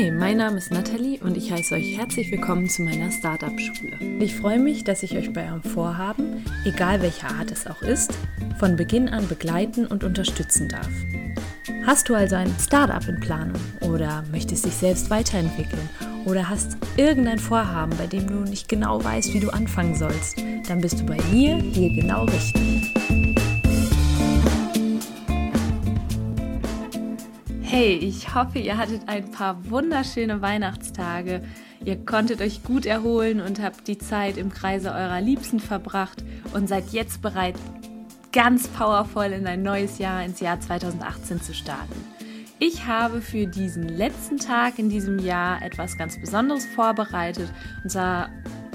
Hi, mein Name ist Nathalie und ich heiße euch herzlich willkommen zu meiner Startup-Schule. Ich freue mich, dass ich euch bei eurem Vorhaben, egal welcher Art es auch ist, von Beginn an begleiten und unterstützen darf. Hast du also ein Startup in Planung oder möchtest dich selbst weiterentwickeln oder hast irgendein Vorhaben, bei dem du nicht genau weißt, wie du anfangen sollst, dann bist du bei mir hier genau richtig. Hey, ich hoffe, ihr hattet ein paar wunderschöne Weihnachtstage. Ihr konntet euch gut erholen und habt die Zeit im Kreise eurer Liebsten verbracht und seid jetzt bereit, ganz powervoll in ein neues Jahr, ins Jahr 2018 zu starten. Ich habe für diesen letzten Tag in diesem Jahr etwas ganz Besonderes vorbereitet. Und zwar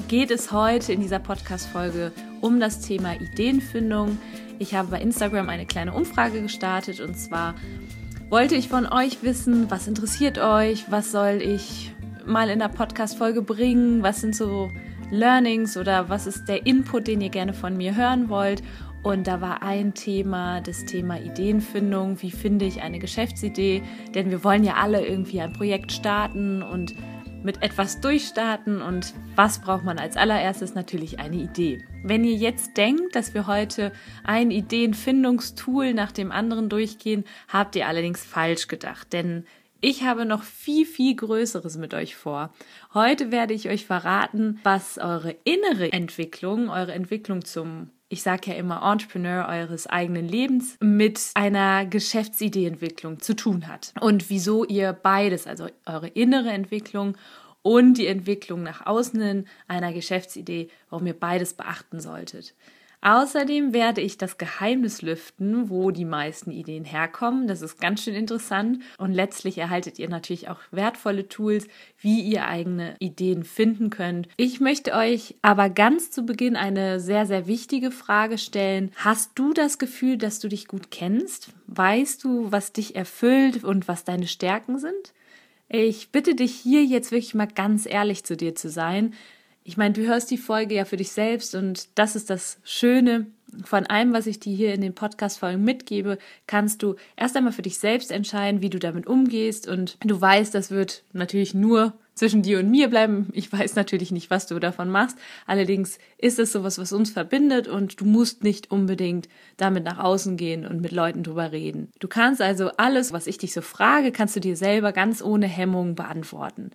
geht es heute in dieser Podcast-Folge um das Thema Ideenfindung. Ich habe bei Instagram eine kleine Umfrage gestartet und zwar wollte ich von euch wissen, was interessiert euch, was soll ich mal in der Podcast-Folge bringen, was sind so Learnings oder was ist der Input, den ihr gerne von mir hören wollt. Und da war ein Thema, das Thema Ideenfindung. Wie finde ich eine Geschäftsidee? Denn wir wollen ja alle irgendwie ein Projekt starten und mit etwas durchstarten und was braucht man als allererstes? Natürlich eine Idee. Wenn ihr jetzt denkt, dass wir heute ein Ideenfindungstool nach dem anderen durchgehen, habt ihr allerdings falsch gedacht, denn ich habe noch viel, viel Größeres mit euch vor. Heute werde ich euch verraten, was eure innere Entwicklung, eure Entwicklung zum ich sage ja immer Entrepreneur eures eigenen Lebens mit einer Geschäftsideeentwicklung zu tun hat und wieso ihr beides, also eure innere Entwicklung und die Entwicklung nach außen einer Geschäftsidee, warum ihr beides beachten solltet. Außerdem werde ich das Geheimnis lüften, wo die meisten Ideen herkommen. Das ist ganz schön interessant. Und letztlich erhaltet ihr natürlich auch wertvolle Tools, wie ihr eigene Ideen finden könnt. Ich möchte euch aber ganz zu Beginn eine sehr, sehr wichtige Frage stellen. Hast du das Gefühl, dass du dich gut kennst? Weißt du, was dich erfüllt und was deine Stärken sind? Ich bitte dich hier jetzt wirklich mal ganz ehrlich zu dir zu sein, ich meine, du hörst die Folge ja für dich selbst und das ist das Schöne. Von allem, was ich dir hier in den Podcast-Folgen mitgebe, kannst du erst einmal für dich selbst entscheiden, wie du damit umgehst. Und du weißt, das wird natürlich nur zwischen dir und mir bleiben. Ich weiß natürlich nicht, was du davon machst. Allerdings ist es sowas, was uns verbindet und du musst nicht unbedingt damit nach außen gehen und mit Leuten drüber reden. Du kannst also alles, was ich dich so frage, kannst du dir selber ganz ohne Hemmung beantworten.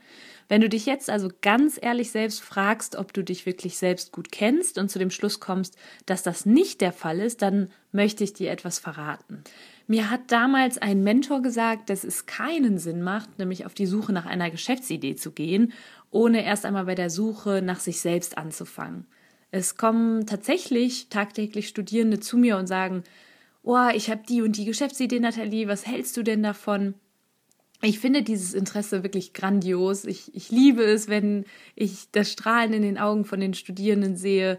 Wenn du dich jetzt also ganz ehrlich selbst fragst, ob du dich wirklich selbst gut kennst und zu dem Schluss kommst, dass das nicht der Fall ist, dann möchte ich dir etwas verraten. Mir hat damals ein Mentor gesagt, dass es keinen Sinn macht, nämlich auf die Suche nach einer Geschäftsidee zu gehen, ohne erst einmal bei der Suche nach sich selbst anzufangen. Es kommen tatsächlich tagtäglich Studierende zu mir und sagen, oh, ich habe die und die Geschäftsidee, Nathalie, was hältst du denn davon? Ich finde dieses Interesse wirklich grandios. Ich, ich liebe es, wenn ich das Strahlen in den Augen von den Studierenden sehe,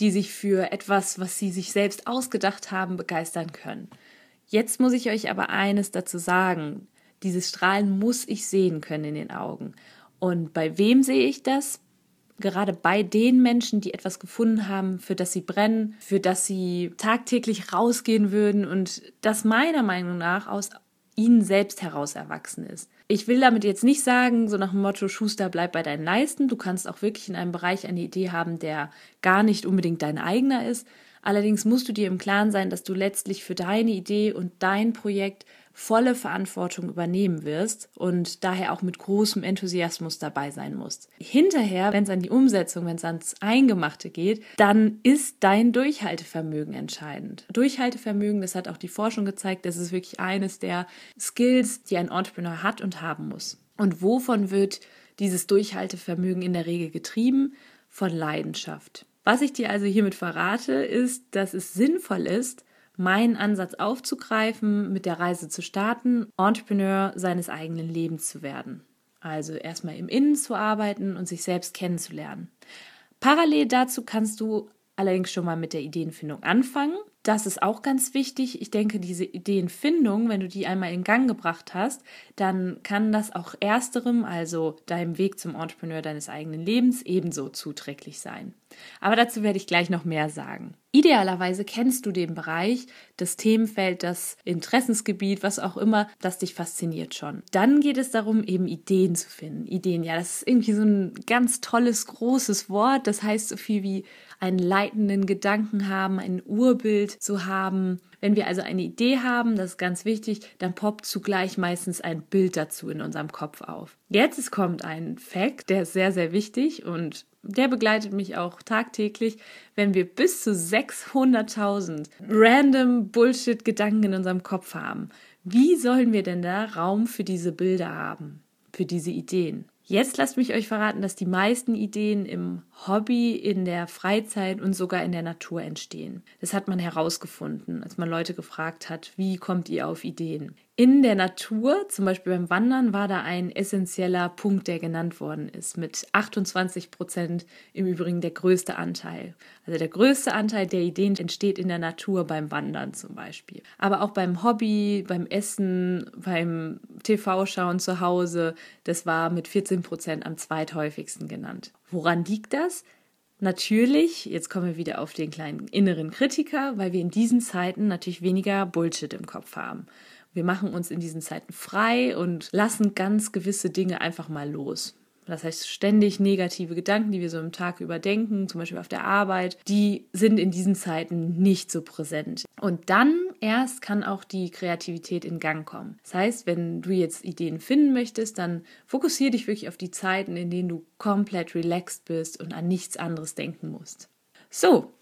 die sich für etwas, was sie sich selbst ausgedacht haben, begeistern können. Jetzt muss ich euch aber eines dazu sagen. Dieses Strahlen muss ich sehen können in den Augen. Und bei wem sehe ich das? Gerade bei den Menschen, die etwas gefunden haben, für das sie brennen, für das sie tagtäglich rausgehen würden und das meiner Meinung nach aus ihnen selbst heraus erwachsen ist. Ich will damit jetzt nicht sagen, so nach dem Motto, Schuster, bleib bei deinen Leisten. Du kannst auch wirklich in einem Bereich eine Idee haben, der gar nicht unbedingt dein eigener ist. Allerdings musst du dir im Klaren sein, dass du letztlich für deine Idee und dein Projekt volle Verantwortung übernehmen wirst und daher auch mit großem Enthusiasmus dabei sein musst. Hinterher, wenn es an die Umsetzung, wenn es ans Eingemachte geht, dann ist dein Durchhaltevermögen entscheidend. Durchhaltevermögen, das hat auch die Forschung gezeigt, das ist wirklich eines der Skills, die ein Entrepreneur hat und haben muss. Und wovon wird dieses Durchhaltevermögen in der Regel getrieben? Von Leidenschaft. Was ich dir also hiermit verrate, ist, dass es sinnvoll ist, meinen Ansatz aufzugreifen, mit der Reise zu starten, Entrepreneur seines eigenen Lebens zu werden. Also erstmal im Innen zu arbeiten und sich selbst kennenzulernen. Parallel dazu kannst du allerdings schon mal mit der Ideenfindung anfangen. Das ist auch ganz wichtig. Ich denke, diese Ideenfindung, wenn du die einmal in Gang gebracht hast, dann kann das auch ersterem, also deinem Weg zum Entrepreneur deines eigenen Lebens, ebenso zuträglich sein. Aber dazu werde ich gleich noch mehr sagen. Idealerweise kennst du den Bereich, das Themenfeld, das Interessensgebiet, was auch immer, das dich fasziniert schon. Dann geht es darum, eben Ideen zu finden. Ideen, ja, das ist irgendwie so ein ganz tolles, großes Wort. Das heißt so viel wie einen leitenden Gedanken haben, ein Urbild zu haben. Wenn wir also eine Idee haben, das ist ganz wichtig, dann poppt zugleich meistens ein Bild dazu in unserem Kopf auf. Jetzt kommt ein Fact, der ist sehr, sehr wichtig und der begleitet mich auch tagtäglich, wenn wir bis zu 600.000 random Bullshit-Gedanken in unserem Kopf haben. Wie sollen wir denn da Raum für diese Bilder haben, für diese Ideen? Jetzt lasst mich euch verraten, dass die meisten Ideen im Hobby, in der Freizeit und sogar in der Natur entstehen. Das hat man herausgefunden, als man Leute gefragt hat, wie kommt ihr auf Ideen? In der Natur, zum Beispiel beim Wandern, war da ein essentieller Punkt, der genannt worden ist, mit 28 Prozent im Übrigen der größte Anteil. Also der größte Anteil der Ideen entsteht in der Natur beim Wandern zum Beispiel. Aber auch beim Hobby, beim Essen, beim TV-Schauen zu Hause, das war mit 14 Prozent am zweithäufigsten genannt. Woran liegt das? Natürlich, jetzt kommen wir wieder auf den kleinen inneren Kritiker, weil wir in diesen Zeiten natürlich weniger Bullshit im Kopf haben. Wir machen uns in diesen Zeiten frei und lassen ganz gewisse Dinge einfach mal los. Das heißt, ständig negative Gedanken, die wir so im Tag überdenken, zum Beispiel auf der Arbeit, die sind in diesen Zeiten nicht so präsent. Und dann erst kann auch die Kreativität in Gang kommen. Das heißt, wenn du jetzt Ideen finden möchtest, dann fokussiere dich wirklich auf die Zeiten, in denen du komplett relaxed bist und an nichts anderes denken musst. So,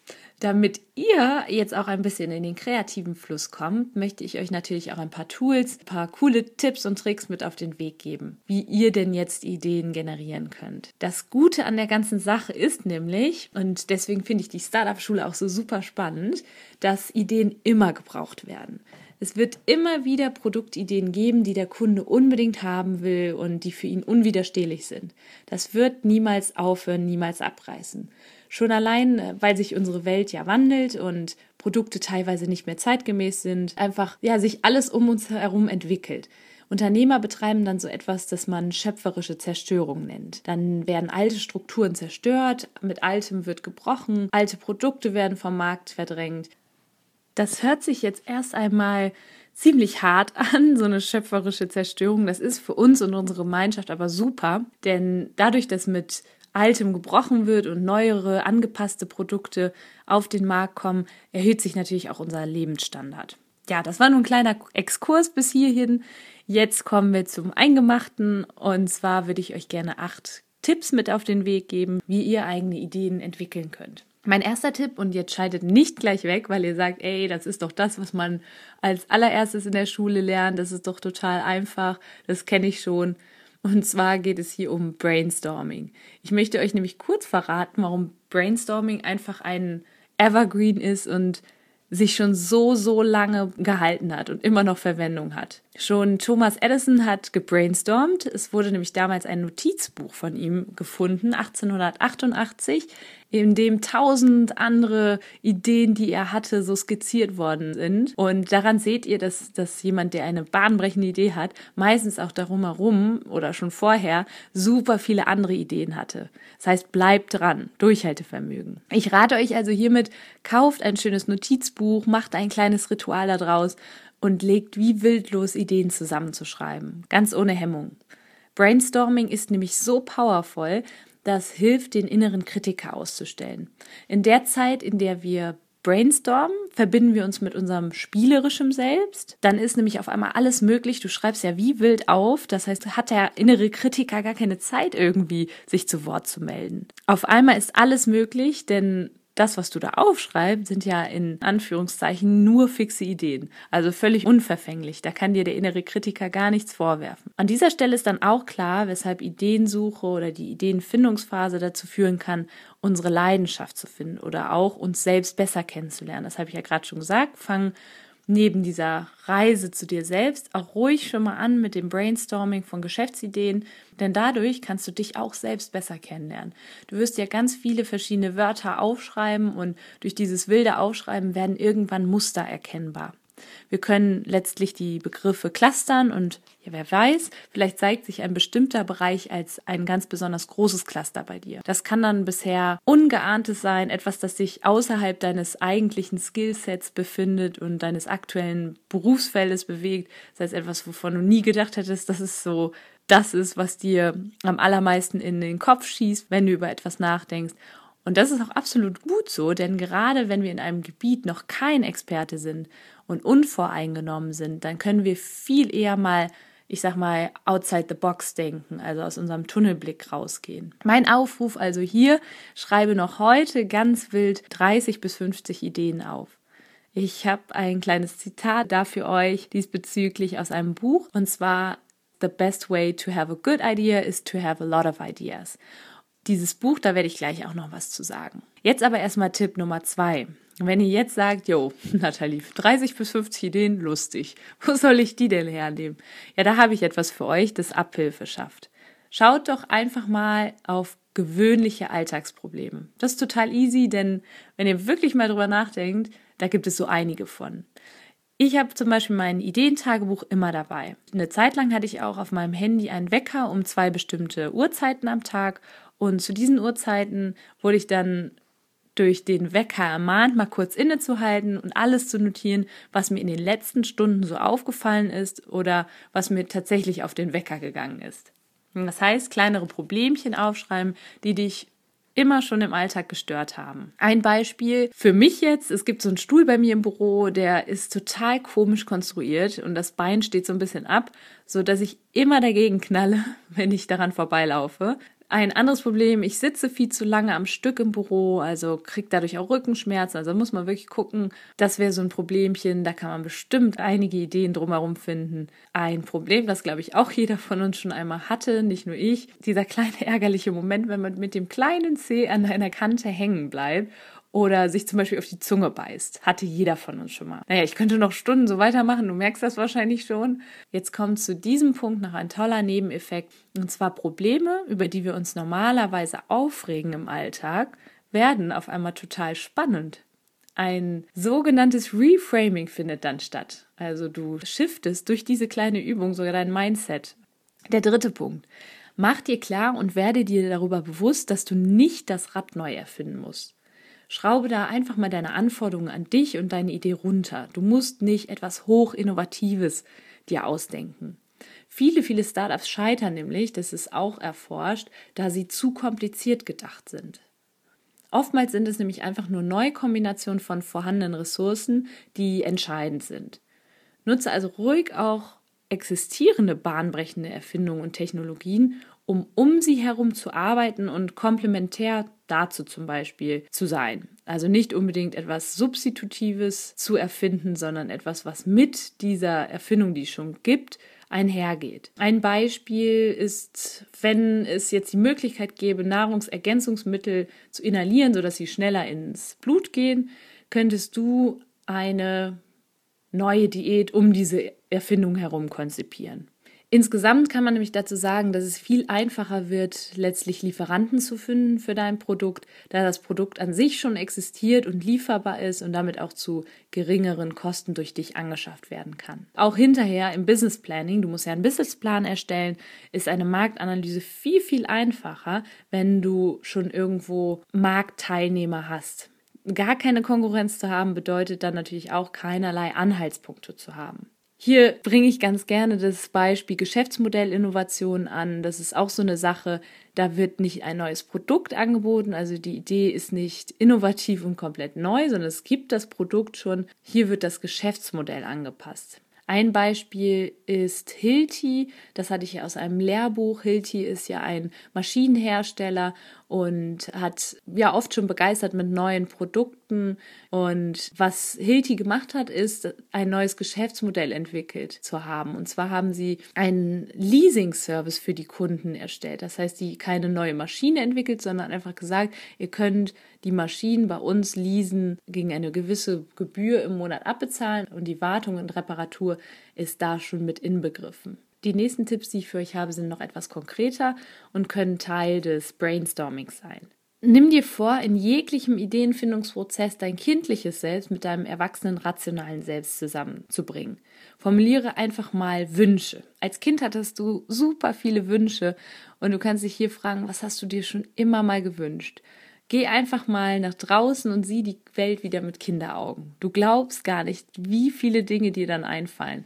damit ihr jetzt auch ein bisschen in den kreativen Fluss kommt, möchte ich euch natürlich auch ein paar Tools, ein paar coole Tipps und Tricks mit auf den Weg geben, wie ihr denn jetzt Ideen generieren könnt. Das Gute an der ganzen Sache ist nämlich, und deswegen finde ich die Startup-Schule auch so super spannend, dass Ideen immer gebraucht werden. Es wird immer wieder Produktideen geben, die der Kunde unbedingt haben will und die für ihn unwiderstehlich sind. Das wird niemals aufhören, niemals abreißen. Schon allein, äh, weil sich unsere Welt ja wandelt und Produkte teilweise nicht mehr zeitgemäß sind, einfach ja sich alles um uns herum entwickelt. Unternehmer betreiben dann so etwas, das man schöpferische Zerstörung nennt. Dann werden alte Strukturen zerstört, mit altem wird gebrochen, alte Produkte werden vom Markt verdrängt. Das hört sich jetzt erst einmal ziemlich hart an, so eine schöpferische Zerstörung. Das ist für uns und unsere Gemeinschaft aber super, denn dadurch, dass mit Altem gebrochen wird und neuere, angepasste Produkte auf den Markt kommen, erhöht sich natürlich auch unser Lebensstandard. Ja, das war nun ein kleiner Exkurs bis hierhin. Jetzt kommen wir zum Eingemachten und zwar würde ich euch gerne acht Tipps mit auf den Weg geben, wie ihr eigene Ideen entwickeln könnt. Mein erster Tipp, und jetzt schaltet nicht gleich weg, weil ihr sagt, ey, das ist doch das, was man als allererstes in der Schule lernt, das ist doch total einfach, das kenne ich schon. Und zwar geht es hier um Brainstorming. Ich möchte euch nämlich kurz verraten, warum Brainstorming einfach ein Evergreen ist und sich schon so, so lange gehalten hat und immer noch Verwendung hat. Schon Thomas Edison hat gebrainstormt. Es wurde nämlich damals ein Notizbuch von ihm gefunden, 1888, in dem tausend andere Ideen, die er hatte, so skizziert worden sind. Und daran seht ihr, dass, dass jemand, der eine bahnbrechende Idee hat, meistens auch darum herum oder schon vorher super viele andere Ideen hatte. Das heißt, bleibt dran, Durchhaltevermögen. Ich rate euch also hiermit, kauft ein schönes Notizbuch, macht ein kleines Ritual daraus und legt wie wildlos Ideen zusammenzuschreiben, ganz ohne Hemmung. Brainstorming ist nämlich so powerful, das hilft, den inneren Kritiker auszustellen. In der Zeit, in der wir brainstormen, verbinden wir uns mit unserem spielerischen Selbst. Dann ist nämlich auf einmal alles möglich. Du schreibst ja wie wild auf. Das heißt, hat der innere Kritiker gar keine Zeit irgendwie, sich zu Wort zu melden. Auf einmal ist alles möglich, denn das, was du da aufschreibst, sind ja in Anführungszeichen nur fixe Ideen. Also völlig unverfänglich. Da kann dir der innere Kritiker gar nichts vorwerfen. An dieser Stelle ist dann auch klar, weshalb Ideensuche oder die Ideenfindungsphase dazu führen kann, unsere Leidenschaft zu finden oder auch uns selbst besser kennenzulernen. Das habe ich ja gerade schon gesagt. Fang neben dieser Reise zu dir selbst auch ruhig schon mal an mit dem Brainstorming von Geschäftsideen, denn dadurch kannst du dich auch selbst besser kennenlernen. Du wirst ja ganz viele verschiedene Wörter aufschreiben und durch dieses wilde Aufschreiben werden irgendwann Muster erkennbar. Wir können letztlich die Begriffe clustern und ja, wer weiß, vielleicht zeigt sich ein bestimmter Bereich als ein ganz besonders großes Cluster bei dir. Das kann dann bisher Ungeahntes sein, etwas, das sich außerhalb deines eigentlichen Skillsets befindet und deines aktuellen Berufsfeldes bewegt. Das heißt etwas, wovon du nie gedacht hättest, dass es so das ist, was dir am allermeisten in den Kopf schießt, wenn du über etwas nachdenkst. Und das ist auch absolut gut so, denn gerade wenn wir in einem Gebiet noch kein Experte sind und unvoreingenommen sind, dann können wir viel eher mal, ich sag mal, outside the box denken, also aus unserem Tunnelblick rausgehen. Mein Aufruf also hier, schreibe noch heute ganz wild 30 bis 50 Ideen auf. Ich habe ein kleines Zitat da für euch diesbezüglich aus einem Buch und zwar The best way to have a good idea is to have a lot of ideas dieses Buch, da werde ich gleich auch noch was zu sagen. Jetzt aber erstmal Tipp Nummer zwei. Wenn ihr jetzt sagt, jo, Nathalie, 30 bis 50 Ideen, lustig. Wo soll ich die denn hernehmen? Ja, da habe ich etwas für euch, das Abhilfe schafft. Schaut doch einfach mal auf gewöhnliche Alltagsprobleme. Das ist total easy, denn wenn ihr wirklich mal drüber nachdenkt, da gibt es so einige von. Ich habe zum Beispiel mein Ideentagebuch immer dabei. Eine Zeit lang hatte ich auch auf meinem Handy einen Wecker um zwei bestimmte Uhrzeiten am Tag und zu diesen Uhrzeiten wurde ich dann durch den Wecker ermahnt, mal kurz innezuhalten und alles zu notieren, was mir in den letzten Stunden so aufgefallen ist oder was mir tatsächlich auf den Wecker gegangen ist. Das heißt, kleinere Problemchen aufschreiben, die dich immer schon im Alltag gestört haben. Ein Beispiel für mich jetzt, es gibt so einen Stuhl bei mir im Büro, der ist total komisch konstruiert und das Bein steht so ein bisschen ab, so dass ich immer dagegen knalle, wenn ich daran vorbeilaufe. Ein anderes Problem, ich sitze viel zu lange am Stück im Büro, also kriege dadurch auch Rückenschmerzen. Also muss man wirklich gucken, das wäre so ein Problemchen. Da kann man bestimmt einige Ideen drumherum finden. Ein Problem, das glaube ich auch jeder von uns schon einmal hatte, nicht nur ich. Dieser kleine ärgerliche Moment, wenn man mit dem kleinen Zeh an einer Kante hängen bleibt oder sich zum Beispiel auf die Zunge beißt. Hatte jeder von uns schon mal. Naja, ich könnte noch Stunden so weitermachen, du merkst das wahrscheinlich schon. Jetzt kommt zu diesem Punkt noch ein toller Nebeneffekt, und zwar Probleme, über die wir uns normalerweise aufregen im Alltag, werden auf einmal total spannend. Ein sogenanntes Reframing findet dann statt. Also du shiftest durch diese kleine Übung sogar dein Mindset. Der dritte Punkt. Mach dir klar und werde dir darüber bewusst, dass du nicht das Rad neu erfinden musst. Schraube da einfach mal deine Anforderungen an dich und deine Idee runter. Du musst nicht etwas hochinnovatives dir ausdenken. Viele, viele Startups scheitern nämlich, das ist auch erforscht, da sie zu kompliziert gedacht sind. Oftmals sind es nämlich einfach nur Neukombinationen von vorhandenen Ressourcen, die entscheidend sind. Nutze also ruhig auch existierende bahnbrechende Erfindungen und Technologien, um um sie herum zu arbeiten und komplementär dazu zum Beispiel zu sein. Also nicht unbedingt etwas Substitutives zu erfinden, sondern etwas, was mit dieser Erfindung, die es schon gibt, einhergeht. Ein Beispiel ist, wenn es jetzt die Möglichkeit gäbe, Nahrungsergänzungsmittel zu inhalieren, sodass sie schneller ins Blut gehen, könntest du eine neue Diät um diese Erfindung herum konzipieren. Insgesamt kann man nämlich dazu sagen, dass es viel einfacher wird, letztlich Lieferanten zu finden für dein Produkt, da das Produkt an sich schon existiert und lieferbar ist und damit auch zu geringeren Kosten durch dich angeschafft werden kann. Auch hinterher im Business Planning, du musst ja einen Businessplan erstellen, ist eine Marktanalyse viel, viel einfacher, wenn du schon irgendwo Marktteilnehmer hast. Gar keine Konkurrenz zu haben bedeutet dann natürlich auch keinerlei Anhaltspunkte zu haben. Hier bringe ich ganz gerne das Beispiel Geschäftsmodellinnovation an. Das ist auch so eine Sache, da wird nicht ein neues Produkt angeboten, also die Idee ist nicht innovativ und komplett neu, sondern es gibt das Produkt schon. Hier wird das Geschäftsmodell angepasst. Ein Beispiel ist Hilti, das hatte ich ja aus einem Lehrbuch. Hilti ist ja ein Maschinenhersteller und hat ja oft schon begeistert mit neuen Produkten. Und was Hilti gemacht hat, ist ein neues Geschäftsmodell entwickelt zu haben. Und zwar haben sie einen Leasing-Service für die Kunden erstellt. Das heißt, die keine neue Maschine entwickelt, sondern einfach gesagt, ihr könnt die Maschinen bei uns leasen gegen eine gewisse Gebühr im Monat abbezahlen und die Wartung und Reparatur ist da schon mit inbegriffen. Die nächsten Tipps, die ich für euch habe, sind noch etwas konkreter und können Teil des Brainstormings sein. Nimm dir vor, in jeglichem Ideenfindungsprozess dein kindliches Selbst mit deinem erwachsenen rationalen Selbst zusammenzubringen. Formuliere einfach mal Wünsche. Als Kind hattest du super viele Wünsche und du kannst dich hier fragen, was hast du dir schon immer mal gewünscht? Geh einfach mal nach draußen und sieh die Welt wieder mit Kinderaugen. Du glaubst gar nicht, wie viele Dinge dir dann einfallen.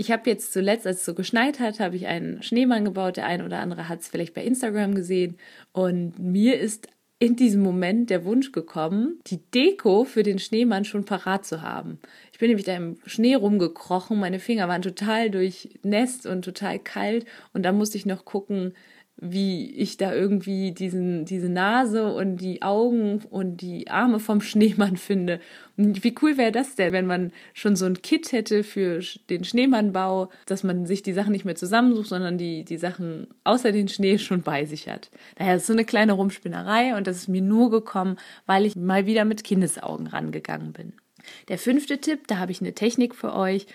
Ich habe jetzt zuletzt, als es so geschneit hat, habe ich einen Schneemann gebaut. Der ein oder andere hat es vielleicht bei Instagram gesehen. Und mir ist in diesem Moment der Wunsch gekommen, die Deko für den Schneemann schon parat zu haben. Ich bin nämlich da im Schnee rumgekrochen, meine Finger waren total durchnässt und total kalt und da musste ich noch gucken, wie ich da irgendwie diesen, diese Nase und die Augen und die Arme vom Schneemann finde. Und wie cool wäre das denn, wenn man schon so ein Kit hätte für den Schneemannbau, dass man sich die Sachen nicht mehr zusammensucht, sondern die, die Sachen außer den Schnee schon bei sich hat. Daher ist so eine kleine Rumspinnerei und das ist mir nur gekommen, weil ich mal wieder mit Kindesaugen rangegangen bin. Der fünfte Tipp, da habe ich eine Technik für euch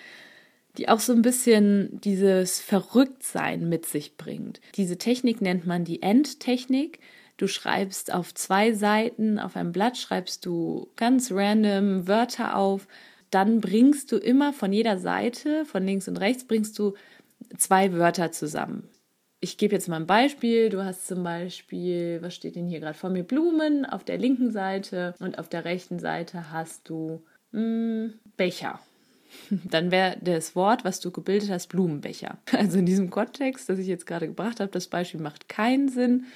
die auch so ein bisschen dieses Verrücktsein mit sich bringt. Diese Technik nennt man die Endtechnik. Du schreibst auf zwei Seiten, auf einem Blatt schreibst du ganz random Wörter auf. Dann bringst du immer von jeder Seite, von links und rechts, bringst du zwei Wörter zusammen. Ich gebe jetzt mal ein Beispiel. Du hast zum Beispiel, was steht denn hier gerade vor mir? Blumen auf der linken Seite und auf der rechten Seite hast du mh, hm, Becher. dann wäre das Wort, was du gebildet hast, Blumenbecher. Also in diesem Kontext, das ich jetzt gerade gebracht habe, das Beispiel macht keinen Sinn.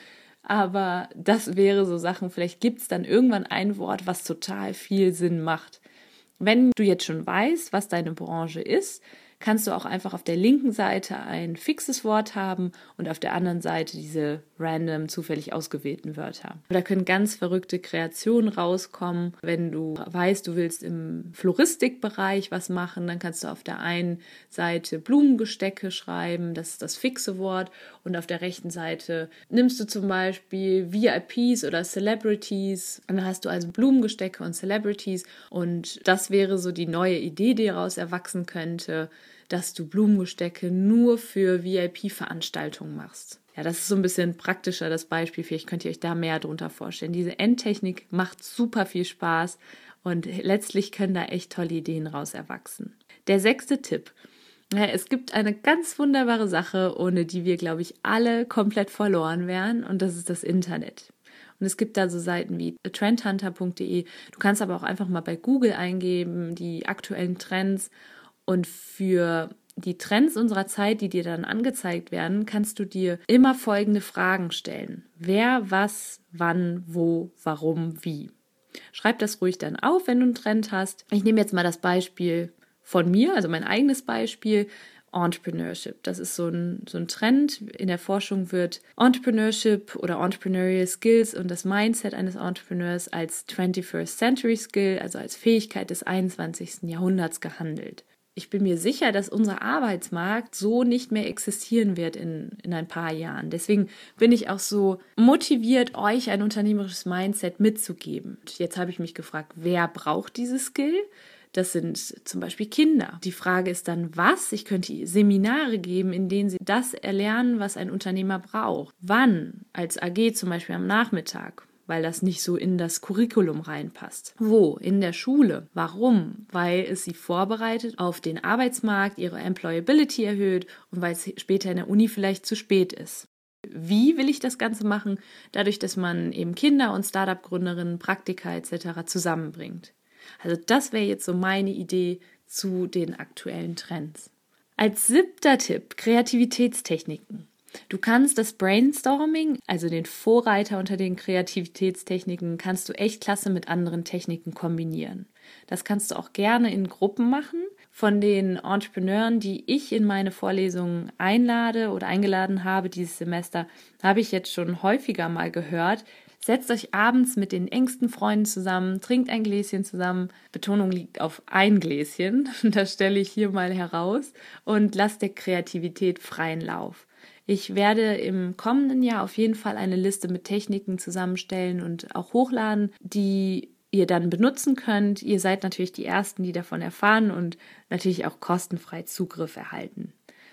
Aber das wäre so Sachen, vielleicht gibt es dann irgendwann ein Wort, was total viel Sinn macht. Wenn du jetzt schon weißt, was deine Branche ist, kannst du auch einfach auf der linken Seite ein fixes Wort haben und auf der anderen Seite diese random zufällig ausgewählten Wörter. Da können ganz verrückte Kreationen rauskommen. Wenn du weißt, du willst im Floristikbereich was machen, dann kannst du auf der einen Seite Blumengestecke schreiben, das ist das fixe Wort, und auf der rechten Seite nimmst du zum Beispiel VIPs oder Celebrities. Und dann hast du also Blumengestecke und Celebrities und das wäre so die neue Idee, die daraus erwachsen könnte dass du Blumengestecke nur für VIP-Veranstaltungen machst. Ja, das ist so ein bisschen praktischer, das Beispiel. Vielleicht könnt ihr euch da mehr drunter vorstellen. Diese Endtechnik macht super viel Spaß und letztlich können da echt tolle Ideen raus erwachsen. Der sechste Tipp. Es gibt eine ganz wunderbare Sache, ohne die wir, glaube ich, alle komplett verloren wären, und das ist das Internet. Und es gibt da so Seiten wie trendhunter.de. Du kannst aber auch einfach mal bei Google eingeben, die aktuellen Trends und für die Trends unserer Zeit, die dir dann angezeigt werden, kannst du dir immer folgende Fragen stellen. Wer, was, wann, wo, warum, wie. Schreib das ruhig dann auf, wenn du einen Trend hast. Ich nehme jetzt mal das Beispiel von mir, also mein eigenes Beispiel. Entrepreneurship. Das ist so ein, so ein Trend. In der Forschung wird Entrepreneurship oder Entrepreneurial Skills und das Mindset eines Entrepreneurs als 21st Century Skill, also als Fähigkeit des 21. Jahrhunderts gehandelt ich bin mir sicher, dass unser Arbeitsmarkt so nicht mehr existieren wird in, in ein paar Jahren. Deswegen bin ich auch so motiviert, euch ein unternehmerisches Mindset mitzugeben. Jetzt habe ich mich gefragt, wer braucht dieses Skill? Das sind zum Beispiel Kinder. Die Frage ist dann, was? Ich könnte Seminare geben, in denen sie das erlernen, was ein Unternehmer braucht. Wann? Als AG zum Beispiel am Nachmittag weil das nicht so in das Curriculum reinpasst. Wo? In der Schule. Warum? Weil es sie vorbereitet auf den Arbeitsmarkt, ihre Employability erhöht und weil es später in der Uni vielleicht zu spät ist. Wie will ich das Ganze machen? Dadurch, dass man eben Kinder und Startup-Gründerinnen, Praktika etc. zusammenbringt. Also das wäre jetzt so meine Idee zu den aktuellen Trends. Als siebter Tipp Kreativitätstechniken. Du kannst das Brainstorming, also den Vorreiter unter den Kreativitätstechniken, kannst du echt klasse mit anderen Techniken kombinieren. Das kannst du auch gerne in Gruppen machen. Von den Entrepreneuren, die ich in meine Vorlesungen einlade oder eingeladen habe dieses Semester, habe ich jetzt schon häufiger mal gehört, Setzt euch abends mit den engsten Freunden zusammen, trinkt ein Gläschen zusammen. Betonung liegt auf ein Gläschen, das stelle ich hier mal heraus und lasst der Kreativität freien Lauf. Ich werde im kommenden Jahr auf jeden Fall eine Liste mit Techniken zusammenstellen und auch hochladen, die ihr dann benutzen könnt. Ihr seid natürlich die Ersten, die davon erfahren und natürlich auch kostenfrei Zugriff erhalten.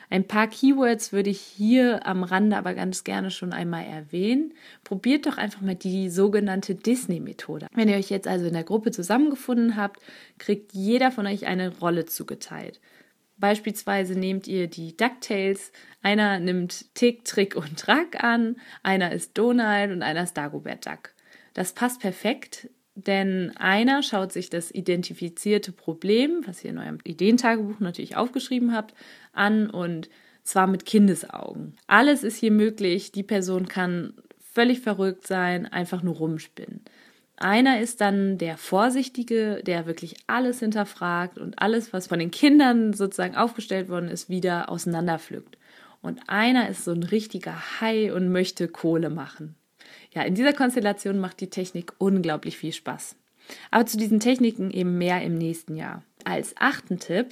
Ein paar Keywords würde ich hier am Rande aber ganz gerne schon einmal erwähnen. Probiert doch einfach mal die sogenannte Disney-Methode. Wenn ihr euch jetzt also in der Gruppe zusammengefunden habt, kriegt jeder von euch eine Rolle zugeteilt. Beispielsweise nehmt ihr die DuckTales, einer nimmt Tick, Trick und Track an, einer ist Donald und einer ist Dagobert Duck. Das passt perfekt, denn einer schaut sich das identifizierte Problem, was ihr in eurem Ideentagebuch natürlich aufgeschrieben habt, an und zwar mit Kindesaugen. Alles ist hier möglich. Die Person kann völlig verrückt sein, einfach nur rumspinnen. Einer ist dann der Vorsichtige, der wirklich alles hinterfragt und alles, was von den Kindern sozusagen aufgestellt worden ist, wieder auseinanderpflückt. Und einer ist so ein richtiger Hai und möchte Kohle machen. Ja, in dieser Konstellation macht die Technik unglaublich viel Spaß. Aber zu diesen Techniken eben mehr im nächsten Jahr. Als achten Tipp,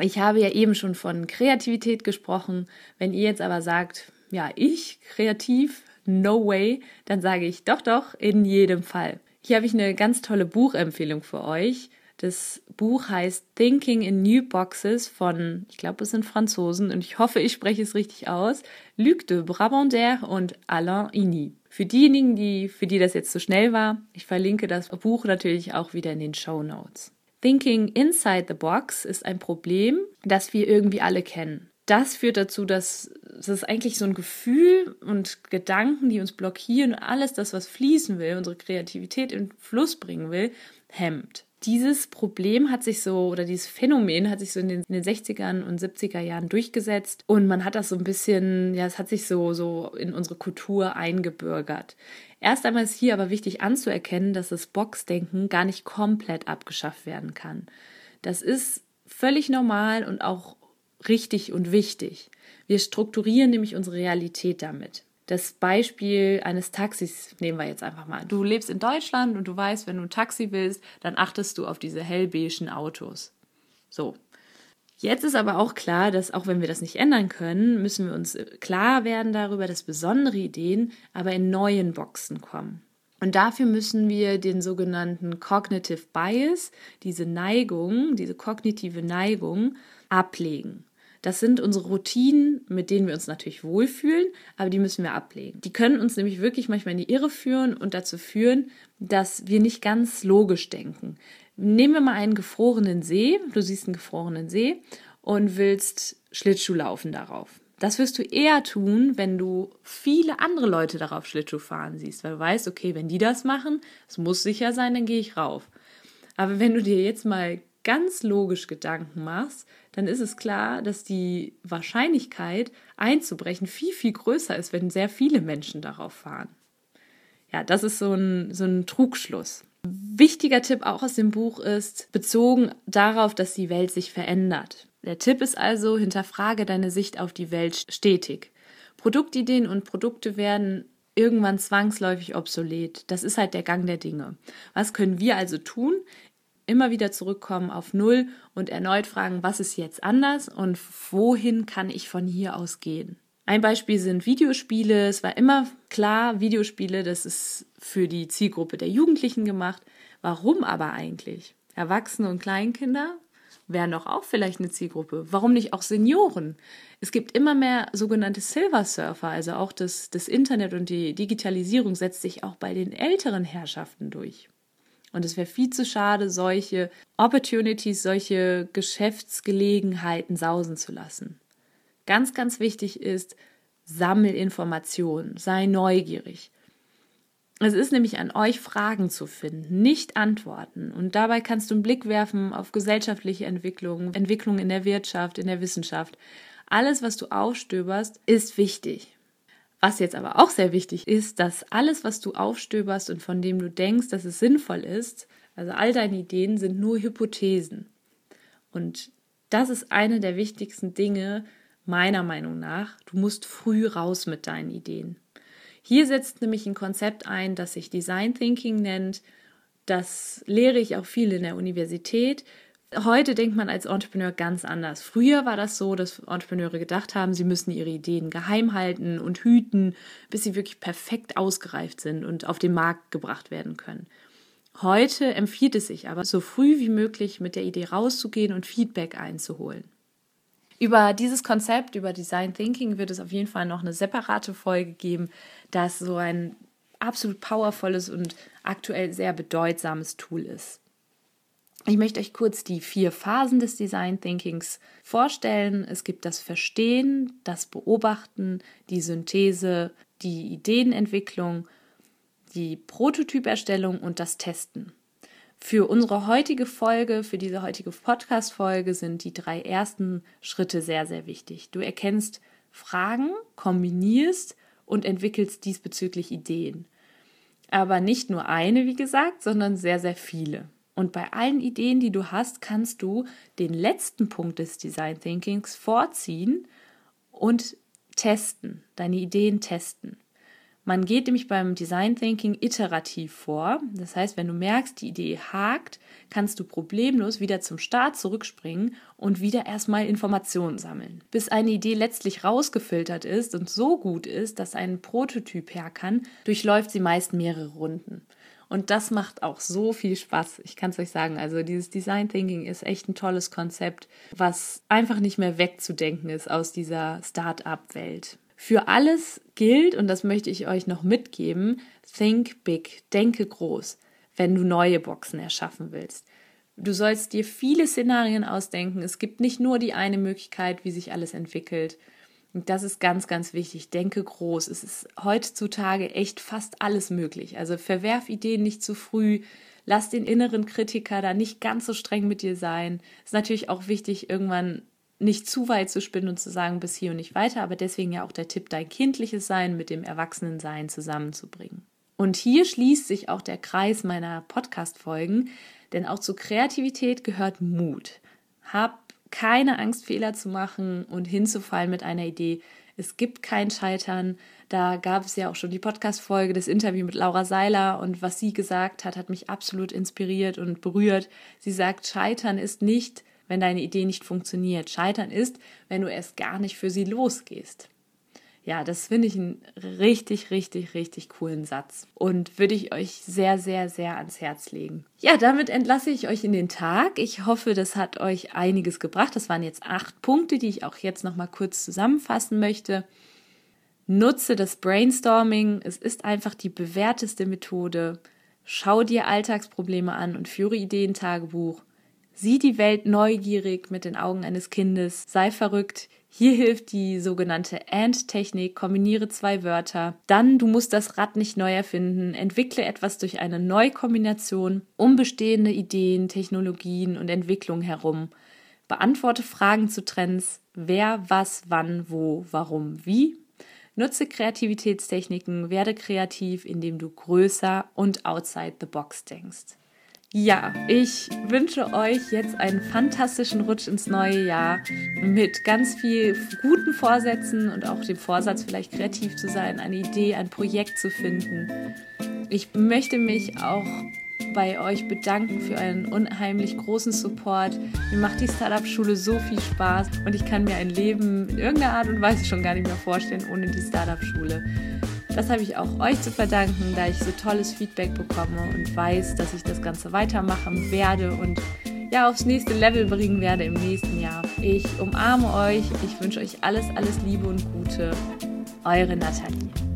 ich habe ja eben schon von Kreativität gesprochen. Wenn ihr jetzt aber sagt, ja, ich kreativ, no way, dann sage ich doch, doch, in jedem Fall. Hier habe ich eine ganz tolle Buchempfehlung für euch. Das Buch heißt Thinking in New Boxes von, ich glaube, es sind Franzosen und ich hoffe, ich spreche es richtig aus, Luc de Brabander und Alain Ini. Für diejenigen, die, für die das jetzt zu schnell war, ich verlinke das Buch natürlich auch wieder in den Show Notes. Thinking inside the box ist ein Problem, das wir irgendwie alle kennen. Das führt dazu, dass es eigentlich so ein Gefühl und Gedanken, die uns blockieren, alles das, was fließen will, unsere Kreativität in Fluss bringen will, hemmt dieses Problem hat sich so, oder dieses Phänomen hat sich so in den, in den 60ern und 70er Jahren durchgesetzt und man hat das so ein bisschen, ja, es hat sich so, so in unsere Kultur eingebürgert. Erst einmal ist hier aber wichtig anzuerkennen, dass das Boxdenken gar nicht komplett abgeschafft werden kann. Das ist völlig normal und auch richtig und wichtig. Wir strukturieren nämlich unsere Realität damit. Das Beispiel eines Taxis nehmen wir jetzt einfach mal. Du lebst in Deutschland und du weißt, wenn du ein Taxi willst, dann achtest du auf diese hellbeigen Autos. So. Jetzt ist aber auch klar, dass auch wenn wir das nicht ändern können, müssen wir uns klar werden darüber, dass besondere Ideen aber in neuen Boxen kommen. Und dafür müssen wir den sogenannten Cognitive Bias, diese Neigung, diese kognitive Neigung, ablegen. Das sind unsere Routinen, mit denen wir uns natürlich wohlfühlen, aber die müssen wir ablegen. Die können uns nämlich wirklich manchmal in die Irre führen und dazu führen, dass wir nicht ganz logisch denken. Nehmen wir mal einen gefrorenen See. Du siehst einen gefrorenen See und willst Schlittschuh laufen darauf. Das wirst du eher tun, wenn du viele andere Leute darauf Schlittschuh fahren siehst, weil du weißt, okay, wenn die das machen, es muss sicher sein, dann gehe ich rauf. Aber wenn du dir jetzt mal ganz logisch Gedanken machst, dann ist es klar, dass die Wahrscheinlichkeit einzubrechen viel, viel größer ist, wenn sehr viele Menschen darauf fahren. Ja, das ist so ein, so ein Trugschluss. Wichtiger Tipp auch aus dem Buch ist, bezogen darauf, dass die Welt sich verändert. Der Tipp ist also, hinterfrage deine Sicht auf die Welt stetig. Produktideen und Produkte werden irgendwann zwangsläufig obsolet. Das ist halt der Gang der Dinge. Was können wir also tun? Immer wieder zurückkommen auf Null und erneut fragen, was ist jetzt anders und wohin kann ich von hier aus gehen. Ein Beispiel sind Videospiele. Es war immer klar, Videospiele, das ist für die Zielgruppe der Jugendlichen gemacht. Warum aber eigentlich? Erwachsene und Kleinkinder wären doch auch vielleicht eine Zielgruppe. Warum nicht auch Senioren? Es gibt immer mehr sogenannte Silver Surfer, also auch das, das Internet und die Digitalisierung setzt sich auch bei den älteren Herrschaften durch. Und es wäre viel zu schade, solche Opportunities, solche Geschäftsgelegenheiten sausen zu lassen. Ganz, ganz wichtig ist, sammel Informationen, sei neugierig. Es ist nämlich an euch, Fragen zu finden, nicht Antworten. Und dabei kannst du einen Blick werfen auf gesellschaftliche Entwicklungen, Entwicklungen in der Wirtschaft, in der Wissenschaft. Alles, was du aufstöberst, ist wichtig. Was jetzt aber auch sehr wichtig ist, dass alles, was du aufstöberst und von dem du denkst, dass es sinnvoll ist, Also all deine Ideen sind nur Hypothesen. Und das ist eine der wichtigsten Dinge meiner Meinung nach. Du musst früh raus mit deinen Ideen. Hier setzt nämlich ein Konzept ein, das sich Design Thinking nennt. Das lehre ich auch viel in der Universität. Heute denkt man als Entrepreneur ganz anders. Früher war das so, dass Entrepreneure gedacht haben, sie müssen ihre Ideen geheim halten und hüten, bis sie wirklich perfekt ausgereift sind und auf den Markt gebracht werden können. Heute empfiehlt es sich aber, so früh wie möglich mit der Idee rauszugehen und Feedback einzuholen. Über dieses Konzept, über Design Thinking wird es auf jeden Fall noch eine separate Folge geben, das so ein absolut powervolles und aktuell sehr bedeutsames Tool ist. Ich möchte euch kurz die vier Phasen des Design Thinkings vorstellen. Es gibt das Verstehen, das Beobachten, die Synthese, die Ideenentwicklung, die Prototyperstellung und das Testen. Für unsere heutige Folge, für diese heutige Podcast-Folge sind die drei ersten Schritte sehr, sehr wichtig. Du erkennst Fragen, kombinierst und entwickelst diesbezüglich Ideen. Aber nicht nur eine, wie gesagt, sondern sehr, sehr viele. Und bei allen Ideen, die du hast, kannst du den letzten Punkt des Design Thinkings vorziehen und testen, deine Ideen testen. Man geht nämlich beim Design Thinking iterativ vor. Das heißt, wenn du merkst, die Idee hakt, kannst du problemlos wieder zum Start zurückspringen und wieder erstmal Informationen sammeln. Bis eine Idee letztlich rausgefiltert ist und so gut ist, dass ein Prototyp her kann, durchläuft sie meist mehrere Runden. Und das macht auch so viel Spaß. Ich kann es euch sagen. Also dieses Design Thinking ist echt ein tolles Konzept, was einfach nicht mehr wegzudenken ist aus dieser Start-up-Welt. Für alles gilt, und das möchte ich euch noch mitgeben, think big, denke groß, wenn du neue Boxen erschaffen willst. Du sollst dir viele Szenarien ausdenken. Es gibt nicht nur die eine Möglichkeit, wie sich alles entwickelt. Und das ist ganz, ganz wichtig. Denke groß. Es ist heutzutage echt fast alles möglich. Also verwerf Ideen nicht zu früh. Lass den inneren Kritiker da nicht ganz so streng mit dir sein. Ist natürlich auch wichtig, irgendwann nicht zu weit zu spinnen und zu sagen, bis hier und nicht weiter. Aber deswegen ja auch der Tipp, dein kindliches Sein mit dem Erwachsenensein zusammenzubringen. Und hier schließt sich auch der Kreis meiner Podcast-Folgen, denn auch zur Kreativität gehört Mut. Hab keine Angst, Fehler zu machen und hinzufallen mit einer Idee. Es gibt kein Scheitern. Da gab es ja auch schon die Podcast-Folge, das Interview mit Laura Seiler und was sie gesagt hat, hat mich absolut inspiriert und berührt. Sie sagt, Scheitern ist nicht, wenn deine Idee nicht funktioniert. Scheitern ist, wenn du erst gar nicht für sie losgehst. Ja, das finde ich einen richtig, richtig, richtig coolen Satz und würde ich euch sehr, sehr, sehr ans Herz legen. Ja, damit entlasse ich euch in den Tag. Ich hoffe, das hat euch einiges gebracht. Das waren jetzt acht Punkte, die ich auch jetzt noch mal kurz zusammenfassen möchte. Nutze das Brainstorming. Es ist einfach die bewährteste Methode. Schau dir Alltagsprobleme an und führe Ideentagebuch. Sieh die Welt neugierig mit den Augen eines Kindes. Sei verrückt. Hier hilft die sogenannte AND-Technik. Kombiniere zwei Wörter. Dann, du musst das Rad nicht neu erfinden. Entwickle etwas durch eine Neukombination um bestehende Ideen, Technologien und Entwicklung herum. Beantworte Fragen zu Trends. Wer, was, wann, wo, warum, wie. Nutze Kreativitätstechniken. Werde kreativ, indem du größer und outside the box denkst. Ja, ich wünsche euch jetzt einen fantastischen Rutsch ins neue Jahr mit ganz viel guten Vorsätzen und auch dem Vorsatz, vielleicht kreativ zu sein, eine Idee, ein Projekt zu finden. Ich möchte mich auch bei euch bedanken für einen unheimlich großen Support. Mir macht die Startup-Schule so viel Spaß und ich kann mir ein Leben in irgendeiner Art und Weise schon gar nicht mehr vorstellen ohne die Startup-Schule. Das habe ich auch euch zu verdanken, da ich so tolles Feedback bekomme und weiß, dass ich das Ganze weitermachen werde und ja aufs nächste Level bringen werde im nächsten Jahr. Ich umarme euch, ich wünsche euch alles, alles Liebe und Gute. Eure Nathalie.